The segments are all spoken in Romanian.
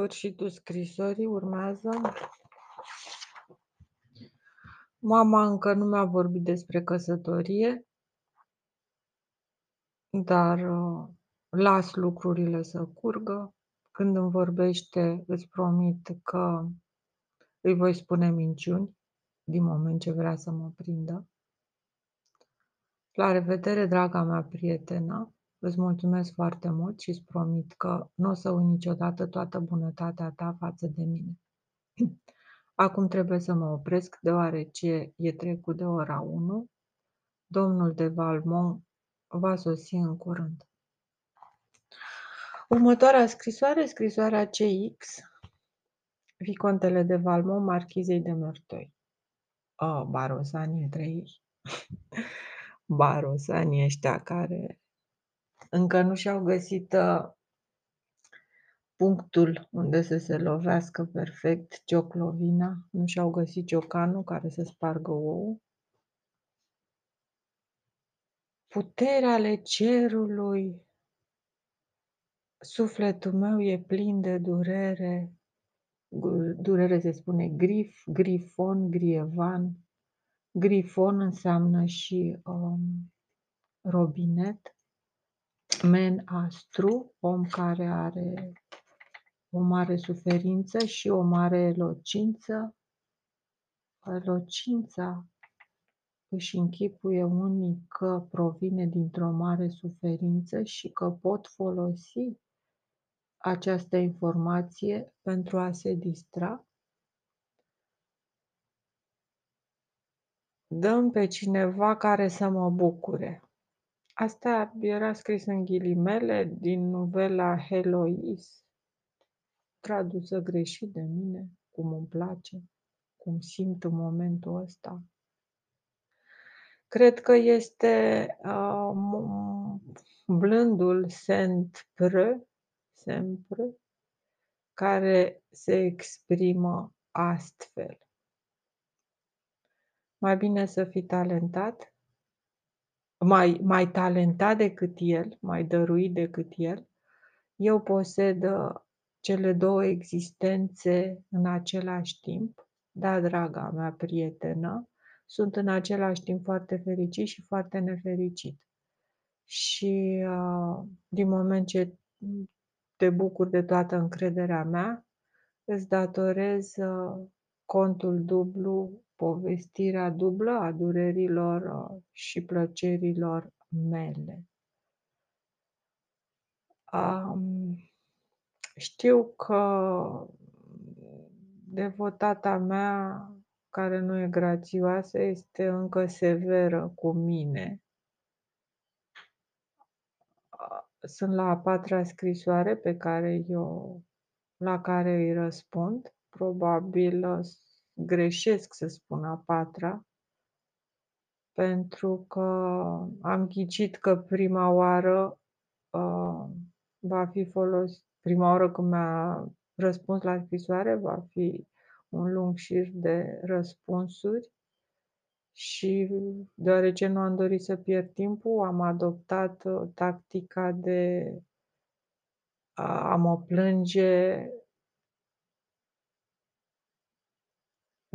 Sfârșitul scrisorii urmează. Mama încă nu mi-a vorbit despre căsătorie, dar uh, las lucrurile să curgă. Când îmi vorbește, îți promit că îi voi spune minciuni din moment ce vrea să mă prindă. La revedere, draga mea prietenă! Îți mulțumesc foarte mult și îți promit că nu o să uit niciodată toată bunătatea ta față de mine. Acum trebuie să mă opresc, deoarece e trecut de ora 1. Domnul de Valmont va sosi în curând. Următoarea scrisoare, scrisoarea CX, Vicontele de Valmont, Marchizei de Mertoi. Oh, barosanii trei. barosanii ăștia care încă nu și-au găsit uh, punctul unde să se lovească perfect cioclovina, nu și-au găsit ciocanul care să spargă ou. Puterea ale cerului, sufletul meu e plin de durere, durere se spune grif, grifon, grievan. Grifon înseamnă și um, robinet men astru, om care are o mare suferință și o mare elocință. Elocința își închipuie unii că provine dintr-o mare suferință și că pot folosi această informație pentru a se distra. Dăm pe cineva care să mă bucure. Asta era scris în ghilimele din novela Heloise, tradusă greșit de mine, cum îmi place, cum simt în momentul ăsta. Cred că este uh, blândul sempre, sempre, care se exprimă astfel. Mai bine să fii talentat mai, mai talentat decât el, mai dăruit decât el, eu posed uh, cele două existențe în același timp. Da, draga mea prietenă, sunt în același timp foarte fericit și foarte nefericit. Și uh, din moment ce te bucur de toată încrederea mea, îți datorez uh, contul dublu povestirea dublă a durerilor uh, și plăcerilor mele. Um, știu că devotata mea, care nu e grațioasă, este încă severă cu mine. Sunt la a patra scrisoare pe care eu, la care îi răspund. Probabil greșesc să spun a patra, pentru că am ghicit că prima oară uh, va fi folos, prima oară când mi-a răspuns la scrisoare va fi un lung șir de răspunsuri și deoarece nu am dorit să pierd timpul, am adoptat uh, tactica de a mă plânge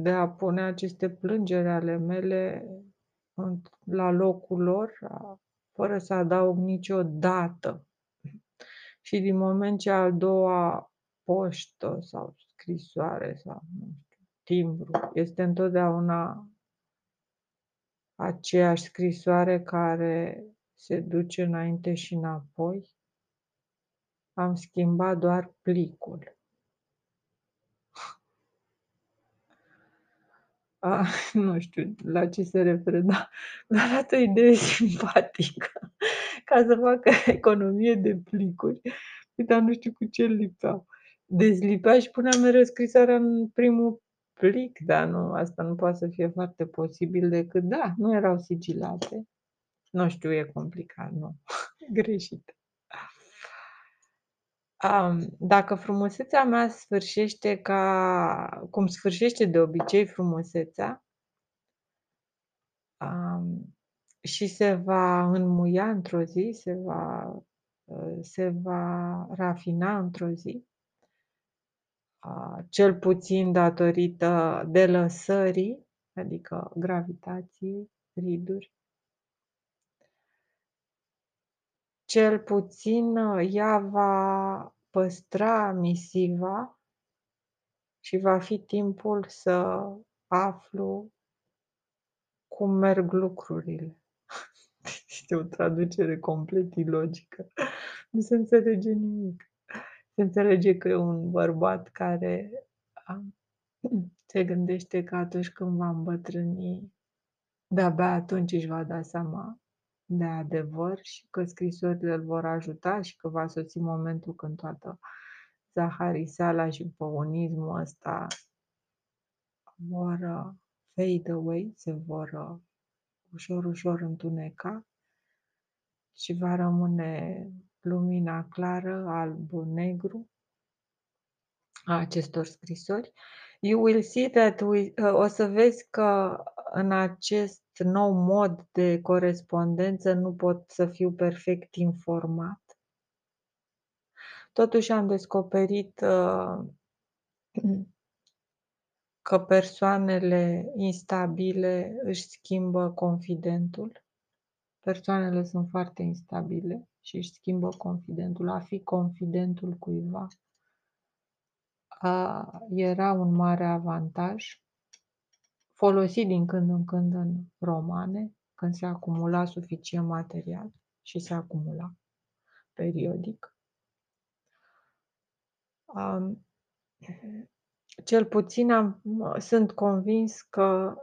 de a pune aceste plângeri ale mele la locul lor, fără să adaug nicio dată. Și din moment ce a doua poștă sau scrisoare sau nu știu, timbru este întotdeauna aceeași scrisoare care se duce înainte și înapoi, am schimbat doar plicul. A, nu știu la ce se referă, dar mi arată o idee simpatică ca să facă economie de plicuri, dar nu știu cu ce lipeau. Dezlipea și punea mereu scrisoarea în primul plic, dar nu, asta nu poate să fie foarte posibil decât, da, nu erau sigilate. Nu știu, e complicat, nu, greșit. Dacă frumusețea mea sfârșește ca cum sfârșește de obicei frumusețea și se va înmuia într-o zi, se va, ă, se va rafina într-o zi, a, cel puțin datorită delăsării, adică gravitației, riduri. Cel puțin ea va păstra misiva și va fi timpul să aflu cum merg lucrurile. Este o traducere complet ilogică. Nu se înțelege nimic. Se înțelege că e un bărbat care se gândește că atunci când va îmbătrâni, de-abia atunci își va da seama de adevăr și că scrisorile îl vor ajuta și că va sosi momentul când toată zahariseala și păunismul ăsta vor uh, fade away, se vor uh, ușor, ușor întuneca și va rămâne lumina clară, alb-negru a acestor scrisori. You will see that we, uh, o să vezi că în acest nou mod de corespondență nu pot să fiu perfect informat. Totuși am descoperit uh, că persoanele instabile își schimbă confidentul. Persoanele sunt foarte instabile și își schimbă confidentul. A fi confidentul cuiva a, era un mare avantaj, folosit din când în când în romane, când se acumula suficient material și se acumula periodic. Um, cel puțin am, sunt convins că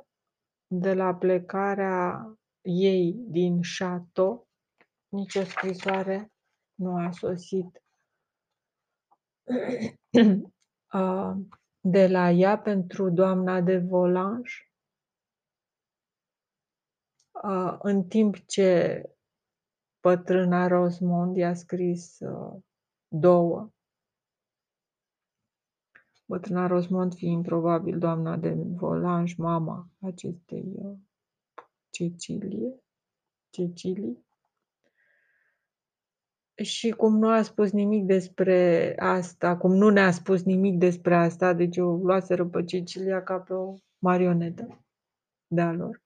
de la plecarea ei din șato, nicio scrisoare nu a sosit de la ea pentru doamna de Volange, în timp ce pătrâna Rosmond i-a scris două. Bătrâna Rosmond fiind probabil doamna de Volange, mama acestei Cecilie, Cecilii. Și cum nu a spus nimic despre asta, cum nu ne-a spus nimic despre asta, deci o luaseră pe Cecilia ca pe o marionetă de-a lor.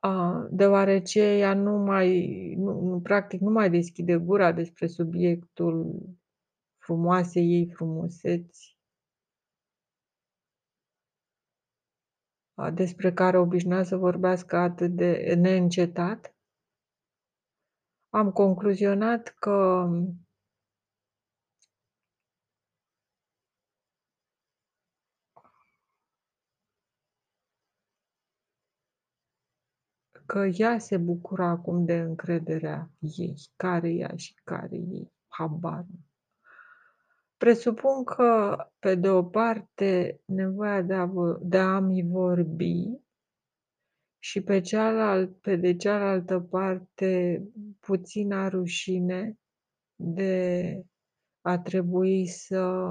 A, deoarece ea nu mai, nu, nu, practic nu mai deschide gura despre subiectul frumoasei ei frumuseți, despre care obișnuia să vorbească atât de neîncetat, am concluzionat că că ea se bucură acum de încrederea ei. Care ea și care ei? Habar Presupun că, pe de o parte, nevoia de a, de a-mi vorbi și pe, cealalt, pe de cealaltă parte puțina rușine de a trebui să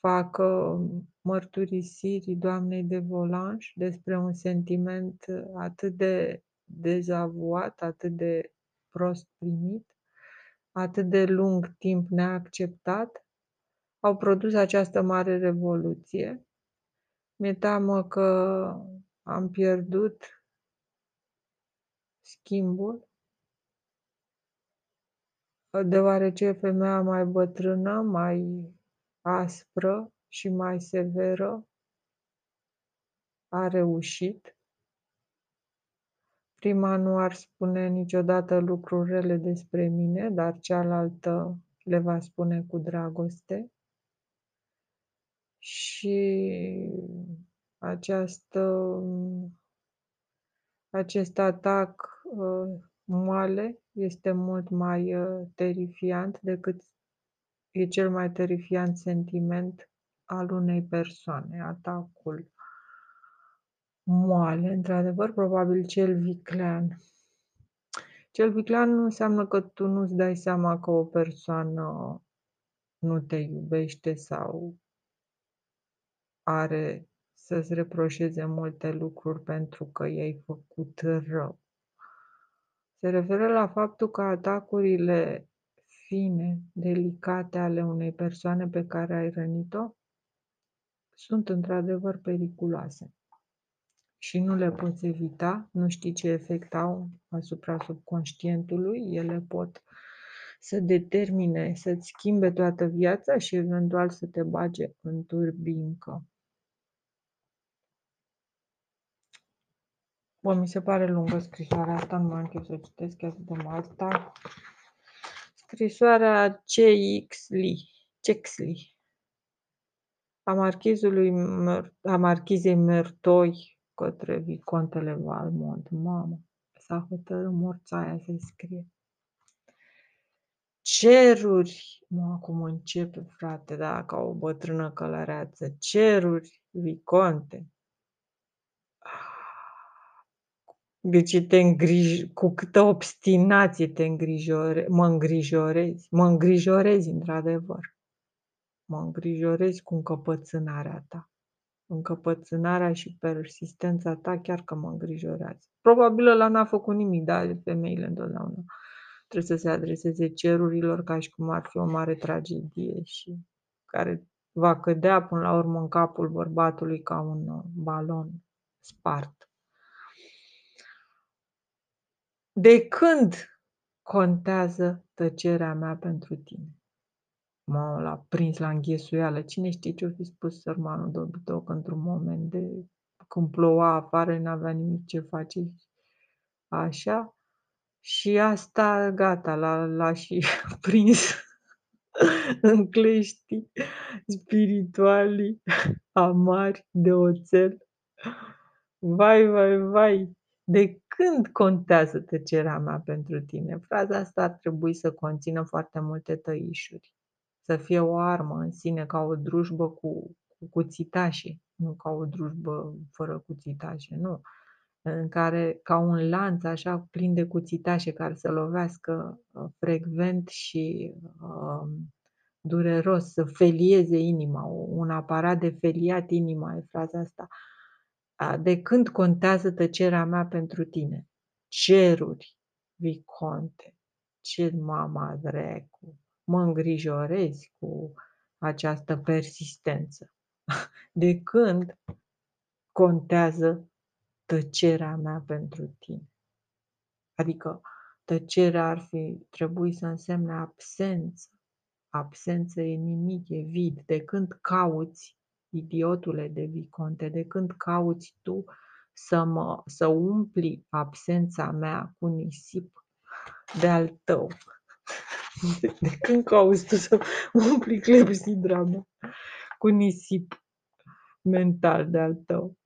facă mărturisiri doamnei de Volanș despre un sentiment atât de dezavuat, atât de prost primit, atât de lung timp neacceptat, au produs această mare revoluție. Mi-e teamă că am pierdut schimbul, deoarece femeia mai bătrână, mai aspră și mai severă a reușit. Prima nu ar spune niciodată lucruri rele despre mine, dar cealaltă le va spune cu dragoste. Și această, acest atac uh, moale este mult mai uh, terifiant decât e cel mai terifiant sentiment al unei persoane, atacul moale, într-adevăr, probabil cel viclean. Cel viclean nu înseamnă că tu nu-ți dai seama că o persoană nu te iubește sau are să-ți reproșeze multe lucruri pentru că i-ai făcut rău. Se referă la faptul că atacurile fine, delicate ale unei persoane pe care ai rănit-o sunt într-adevăr periculoase și nu le poți evita, nu știi ce efect au asupra subconștientului, ele pot să determine, să-ți schimbe toată viața și eventual să te bage în turbincă. Bă, mi se pare lungă scrisoarea asta, nu mai am chef să o citesc chiar de asta. Scrisoarea CXLI, CXLI, a marchizului, a marchizei Mertoi către Vicontele Valmont. Mamă, s-a hotărât morța aia să scrie. Ceruri, mă, acum începe, frate, da, ca o bătrână călăreață. Ceruri, Viconte, deci te îngrij... cu câtă obstinație te îngrijore... mă îngrijorezi. Mă îngrijorezi, într-adevăr. Mă îngrijorezi cu încăpățânarea ta. Încăpățânarea și persistența ta chiar că mă îngrijorează. Probabil ăla n-a făcut nimic, dar femeile întotdeauna trebuie să se adreseze cerurilor ca și cum ar fi o mare tragedie și care va cădea până la urmă în capul bărbatului ca un uh, balon spart. De când contează tăcerea mea pentru tine? M-a l-a prins la înghesuială. Cine știe ce-o fi spus sărmanul dobitoc într-un moment de când ploua afară, n-avea nimic ce face. Așa. Și asta, gata, l-a, l-a și prins în clești spirituali amari de oțel. Vai, vai, vai, de când contează tăcerea mea pentru tine? Fraza asta ar trebui să conțină foarte multe tăișuri. Să fie o armă în sine, ca o drujbă cu, cu cuțitașe, nu ca o drujbă fără cuțitașe, nu. În care, ca un lanț așa plin de cuțitașe care să lovească uh, frecvent și uh, dureros, să felieze inima, un aparat de feliat inima, e fraza asta. Uh, de când contează tăcerea mea pentru tine? Ceruri, Viconte, ce mama drecu, mă îngrijorezi cu această persistență. De când contează tăcerea mea pentru tine? Adică tăcerea ar fi trebui să însemne absență. Absență e nimic, e vid. De când cauți idiotule de Viconte, de când cauți tu să, mă, să umpli absența mea cu nisip de-al tău? De, de când cauți tu să umpli clepsidra mea cu nisip mental de-al tău?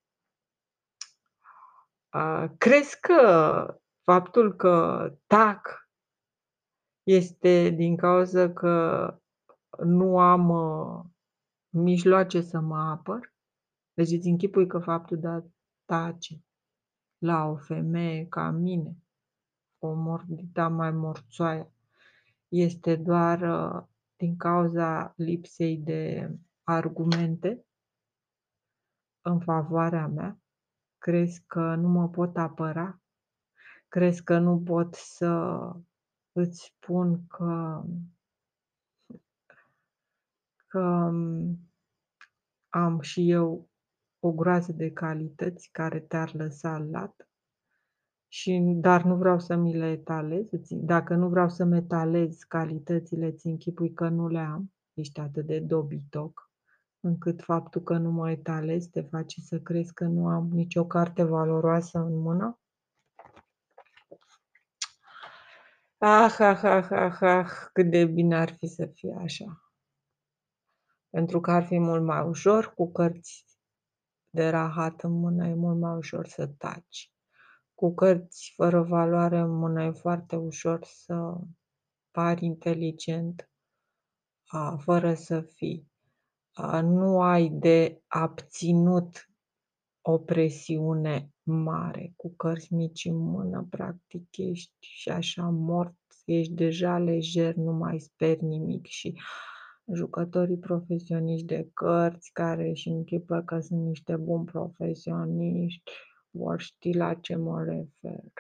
A, crezi că faptul că tac este din cauza că nu am uh, mijloace să mă apăr. Deci îți închipui că faptul de a tace la o femeie ca mine, o mordita mai morțoaie, este doar uh, din cauza lipsei de argumente în favoarea mea? Crezi că nu mă pot apăra? Crezi că nu pot să îți spun că că am și eu o groază de calități care te-ar lăsa lat și dar nu vreau să mi le etalez. Dacă nu vreau să-mi etalez calitățile, îți închipui că nu le am. Ești atât de dobitoc încât faptul că nu mă etalez te face să crezi că nu am nicio carte valoroasă în mână? Ah, ah, ah, ah, ah, cât de bine ar fi să fie așa pentru că ar fi mult mai ușor cu cărți de rahat în mână, e mult mai ușor să taci. Cu cărți fără valoare în mână e foarte ușor să pari inteligent, fără să fii. Nu ai de abținut o presiune mare. Cu cărți mici în mână, practic, ești și așa mort, ești deja lejer, nu mai speri nimic și jucătorii profesioniști de cărți care își închipă că sunt niște buni profesioniști vor ști la ce mă refer.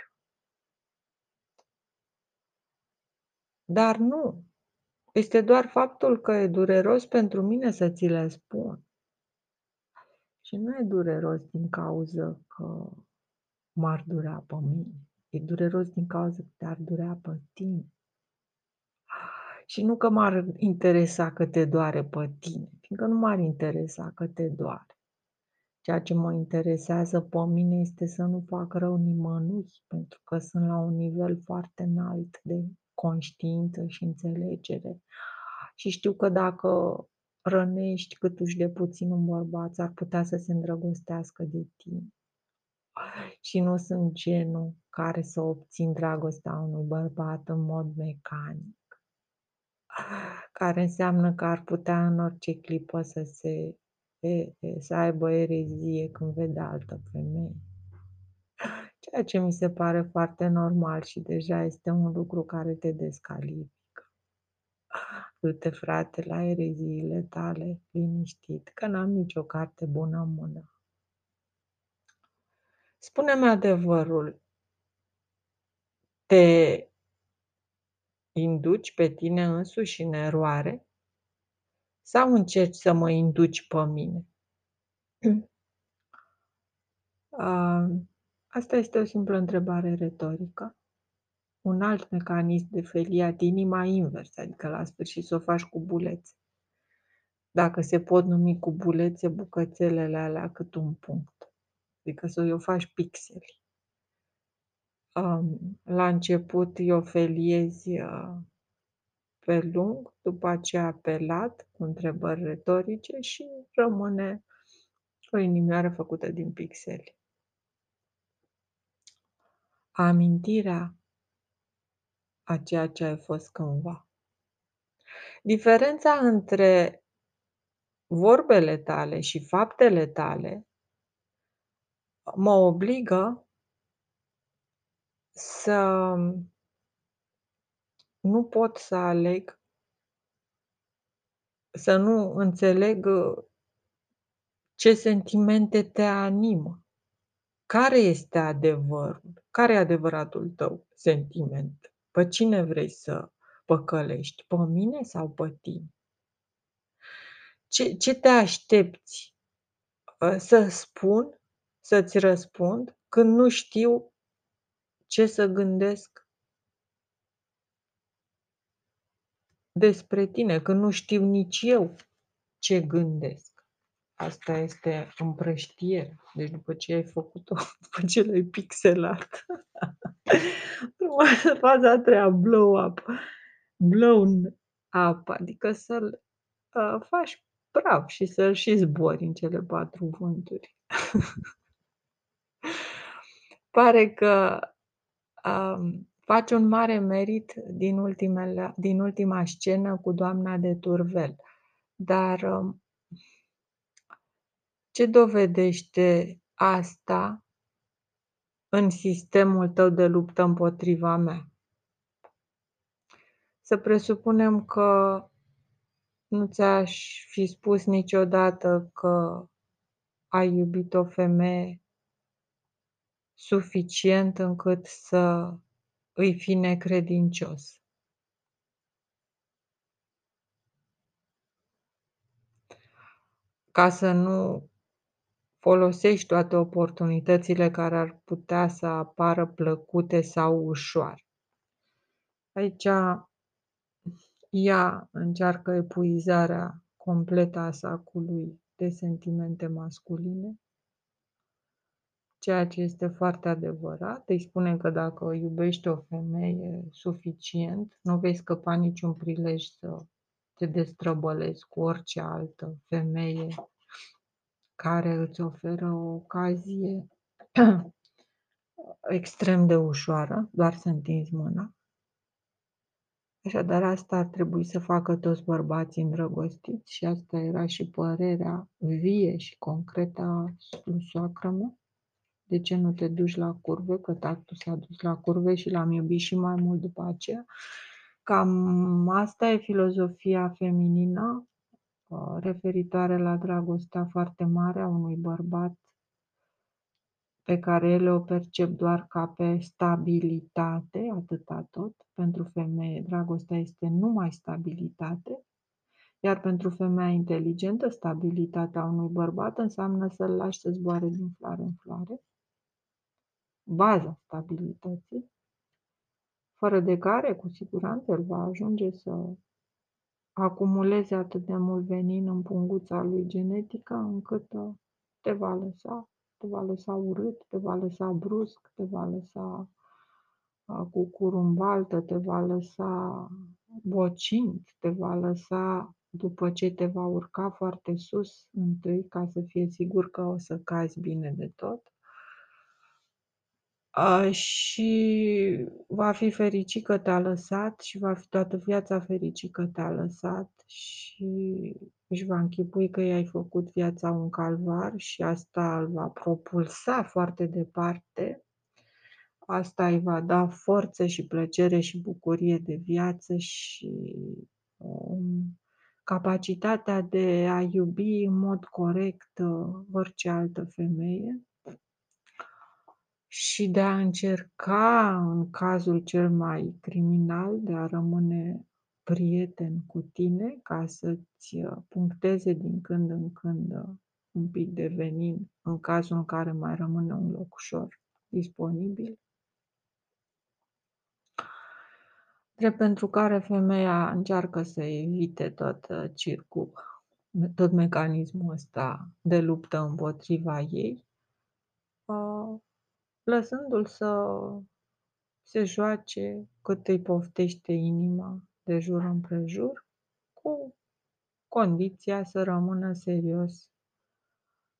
Dar nu, Este doar faptul că e dureros pentru mine să ți le spun. Și nu e dureros din cauză că m-ar durea pe mine. E dureros din cauza că te-ar durea pe tine. Și nu că m-ar interesa că te doare pe tine, fiindcă nu m-ar interesa că te doare. Ceea ce mă interesează pe mine este să nu fac rău nimănui, pentru că sunt la un nivel foarte înalt de conștiință și înțelegere. Și știu că dacă rănești câtuși de puțin un bărbat, ar putea să se îndrăgostească de tine. Și nu sunt genul care să obțin dragostea unui bărbat în mod mecanic care înseamnă că ar putea în orice clipă să se e, să aibă erezie când vede altă femeie. Ceea ce mi se pare foarte normal și deja este un lucru care te descalifică. Du-te, frate, la ereziile tale, liniștit, că n-am nicio carte bună în mână. Spune-mi adevărul, te induci pe tine însuși în eroare sau încerci să mă induci pe mine? Asta este o simplă întrebare retorică. Un alt mecanism de feliat, inima invers, adică la sfârșit să o faci cu bulețe. Dacă se pot numi cu bulețe bucățelele alea cât un punct. Adică să o faci pixeli. La început o feliezi pe lung, după aceea pe lat, cu întrebări retorice și rămâne o inimioară făcută din pixeli. Amintirea a ceea ce ai fost cândva. Diferența între vorbele tale și faptele tale mă obligă să nu pot să aleg, să nu înțeleg ce sentimente te animă. Care este adevărul? Care e adevăratul tău sentiment? Pe cine vrei să păcălești? Pe mine sau pe tine? Ce, ce te aștepți ă, să spun, să-ți răspund, când nu știu ce să gândesc despre tine, când nu știu nici eu ce gândesc? Asta este împrăștiere. Deci după ce ai făcut-o, după ce l-ai pixelat, faza a treia, blow up, blown up, adică să-l uh, faci praf și să-l și zbori în cele patru vânturi. Pare că um, faci un mare merit din, ultimele, din ultima scenă cu doamna de Turvel. Dar um, ce dovedește asta în sistemul tău de luptă împotriva mea? Să presupunem că nu ți-aș fi spus niciodată că ai iubit o femeie suficient încât să îi fi necredincios. Ca să nu folosești toate oportunitățile care ar putea să apară plăcute sau ușoare. Aici ea încearcă epuizarea completă a sacului de sentimente masculine, ceea ce este foarte adevărat. Îi spune că dacă iubești o femeie suficient, nu vei scăpa niciun prilej să te destrăbălezi cu orice altă femeie care îți oferă o ocazie extrem de ușoară, doar să întinzi mâna. Așadar, asta ar trebui să facă toți bărbații îndrăgostiți și asta era și părerea vie și concretă a lui soacră mea. De ce nu te duci la curve? Că tactul s-a dus la curve și l-am iubit și mai mult după aceea. Cam asta e filozofia feminină referitoare la dragostea foarte mare a unui bărbat pe care ele o percep doar ca pe stabilitate, atâta tot. Pentru femeie, dragostea este numai stabilitate, iar pentru femeia inteligentă, stabilitatea unui bărbat înseamnă să-l lași să zboare din floare în floare, baza stabilității, fără de care, cu siguranță, el va ajunge să acumuleze atât de mult venin în punguța lui genetică, încât uh, te va lăsa, te va lăsa urât, te va lăsa brusc, te va lăsa uh, cu curumbaltă, te va lăsa bocint, te va lăsa după ce te va urca foarte sus întâi ca să fie sigur că o să cazi bine de tot. A, și va fi fericit că te-a lăsat și va fi toată viața fericit că te-a lăsat și își va închipui că i-ai făcut viața un calvar și asta îl va propulsa foarte departe. Asta îi va da forță și plăcere și bucurie de viață și um, capacitatea de a iubi în mod corect uh, orice altă femeie și de a încerca, în cazul cel mai criminal, de a rămâne prieten cu tine ca să-ți uh, puncteze din când în când uh, un pic de venin în cazul în care mai rămâne un loc ușor disponibil. Drept pentru care femeia încearcă să evite tot uh, circul, tot mecanismul ăsta de luptă împotriva ei, lăsându-l să se joace cât îi poftește inima de jur împrejur, cu condiția să rămână serios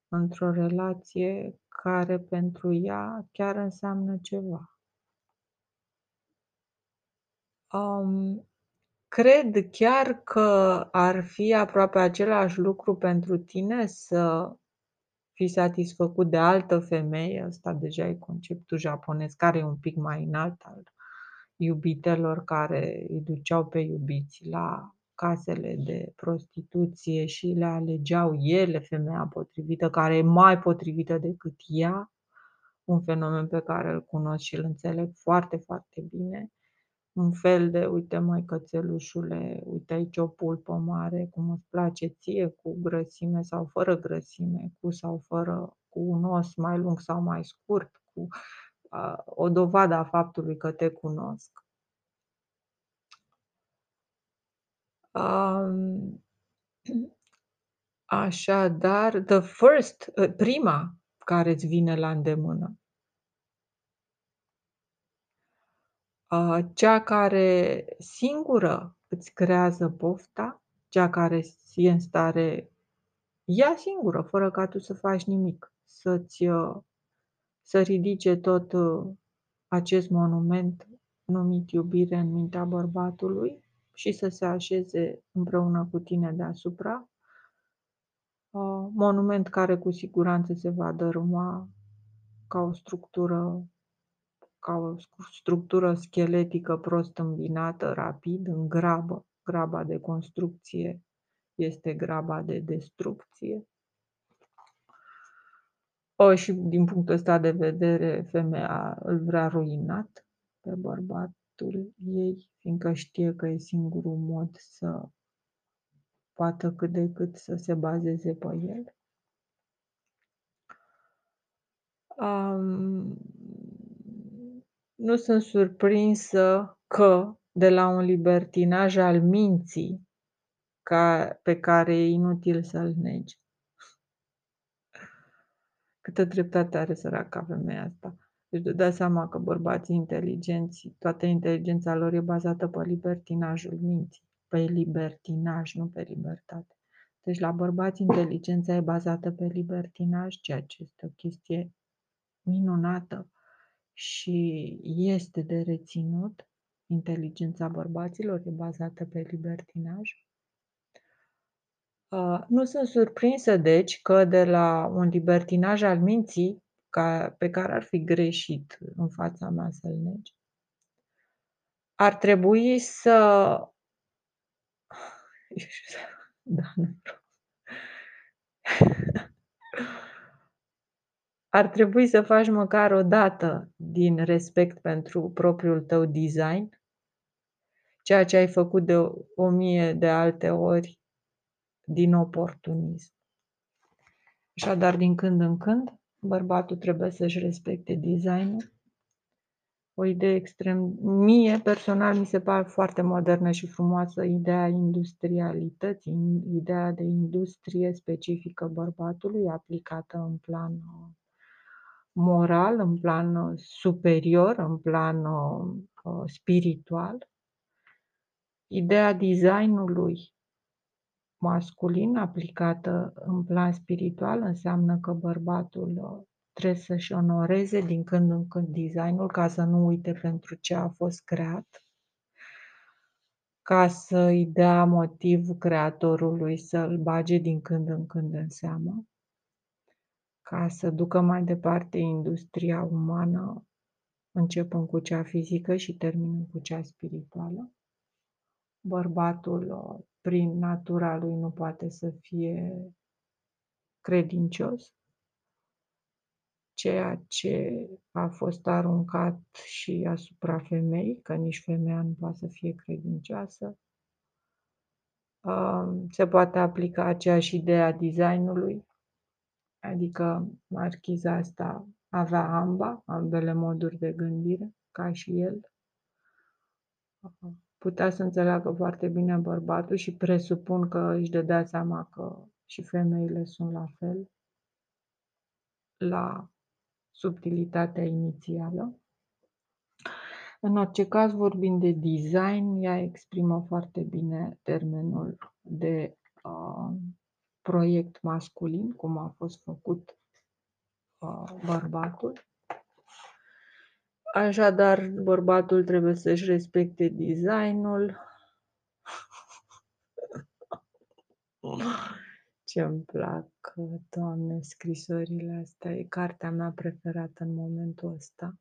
într-o relație care pentru ea chiar înseamnă ceva. Um, cred chiar că ar fi aproape același lucru pentru tine să fii satisfăcut de altă femeie, ăsta deja e conceptul japonez, care e un pic mai înalt al iubitelor care îi duceau pe iubiți la casele de prostituție și le alegeau ele femeia potrivită, care e mai potrivită decât ea, un fenomen pe care îl cunosc și îl înțeleg foarte, foarte bine un fel de, uite mai cățelușule, uite aici o pulpă mare, cum îți place ție, cu grăsime sau fără grăsime, cu sau fără, cu un os mai lung sau mai scurt, cu uh, o dovadă a faptului că te cunosc. Um, așadar, the first, prima care îți vine la îndemână cea care singură îți creează pofta, cea care e în stare ea singură, fără ca tu să faci nimic, să-ți uh, să ridice tot uh, acest monument numit iubire în mintea bărbatului și să se așeze împreună cu tine deasupra. Uh, monument care cu siguranță se va dărâma ca o structură ca o structură scheletică prost îmbinată, rapid, în grabă. Graba de construcție este graba de destrucție. O, și din punctul ăsta de vedere, femeia îl vrea ruinat pe bărbatul ei, fiindcă știe că e singurul mod să poată cât de cât să se bazeze pe el. Um, nu sunt surprinsă că, de la un libertinaj al minții, ca, pe care e inutil să-l negi. Câtă dreptate are săraca femeia asta. Deci de dați seama că bărbații inteligenți, toată inteligența lor e bazată pe libertinajul minții. Pe libertinaj, nu pe libertate. Deci la bărbați inteligența e bazată pe libertinaj, ceea ce este o chestie minunată și este de reținut. Inteligența bărbaților e bazată pe libertinaj. Uh, nu sunt surprinsă, deci, că de la un libertinaj al minții, ca, pe care ar fi greșit în fața mea să-l negi, ar trebui să. Da, nu ar trebui să faci măcar o dată din respect pentru propriul tău design ceea ce ai făcut de o o mie de alte ori din oportunism. Așadar, din când în când, bărbatul trebuie să-și respecte designul. O idee extrem mie, personal, mi se pare foarte modernă și frumoasă ideea industrialității, ideea de industrie specifică bărbatului, aplicată în plan moral, în plan superior, în plan uh, spiritual. Ideea designului masculin aplicată în plan spiritual înseamnă că bărbatul uh, trebuie să-și onoreze din când în când designul ca să nu uite pentru ce a fost creat, ca să-i dea motiv creatorului să-l bage din când în când în seamă, ca să ducă mai departe industria umană, începând cu cea fizică și terminând cu cea spirituală. Bărbatul, uh, prin natura lui, nu poate să fie credincios, ceea ce a fost aruncat și asupra femeii, că nici femeia nu poate să fie credincioasă. Um, se poate aplica aceeași idee a designului, adică marchiza asta avea amba, ambele moduri de gândire, ca și el putea să înțeleagă foarte bine bărbatul și presupun că își dădea seama că și femeile sunt la fel la subtilitatea inițială. În orice caz, vorbind de design, ea exprimă foarte bine termenul de uh, proiect masculin, cum a fost făcut uh, bărbatul. Așadar, bărbatul trebuie să-și respecte designul. Ce-mi plac, Doamne, scrisorile astea. E cartea mea preferată în momentul ăsta.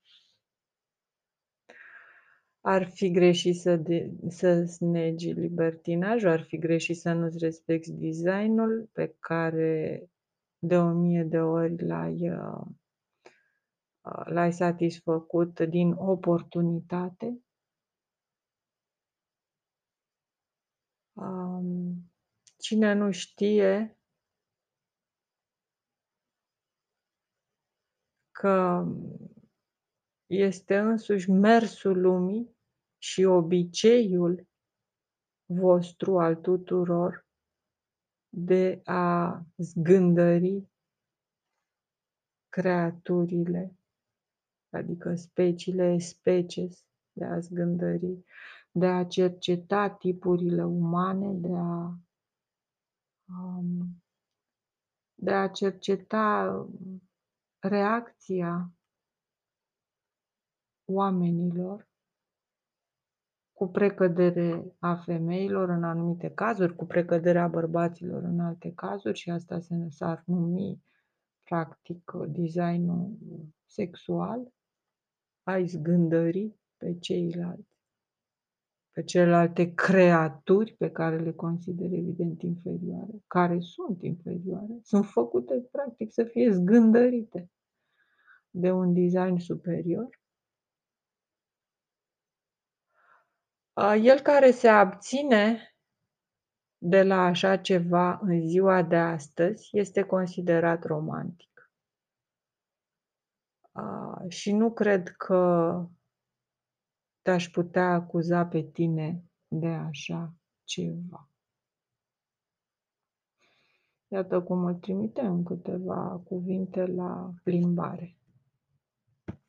Ar fi greșit să, de, să negi libertinajul, ar fi greșit să nu-ți respecti designul pe care de o mie de ori l-ai uh, l-ai satisfăcut din oportunitate. Cine nu știe că este însuși mersul lumii și obiceiul vostru al tuturor de a zgândări creaturile adică speciile species, de a zgândări, de a cerceta tipurile umane, de a, um, de a cerceta reacția oamenilor cu precădere a femeilor în anumite cazuri, cu precădere a bărbaților în alte cazuri și asta se s-ar numi practic designul sexual ai zgândări pe ceilalți, pe celelalte creaturi pe care le consider evident inferioare, care sunt inferioare, sunt făcute practic să fie zgândărite de un design superior. El care se abține de la așa ceva în ziua de astăzi este considerat romantic și nu cred că te-aș putea acuza pe tine de așa ceva. Iată cum îl trimitem câteva cuvinte la plimbare.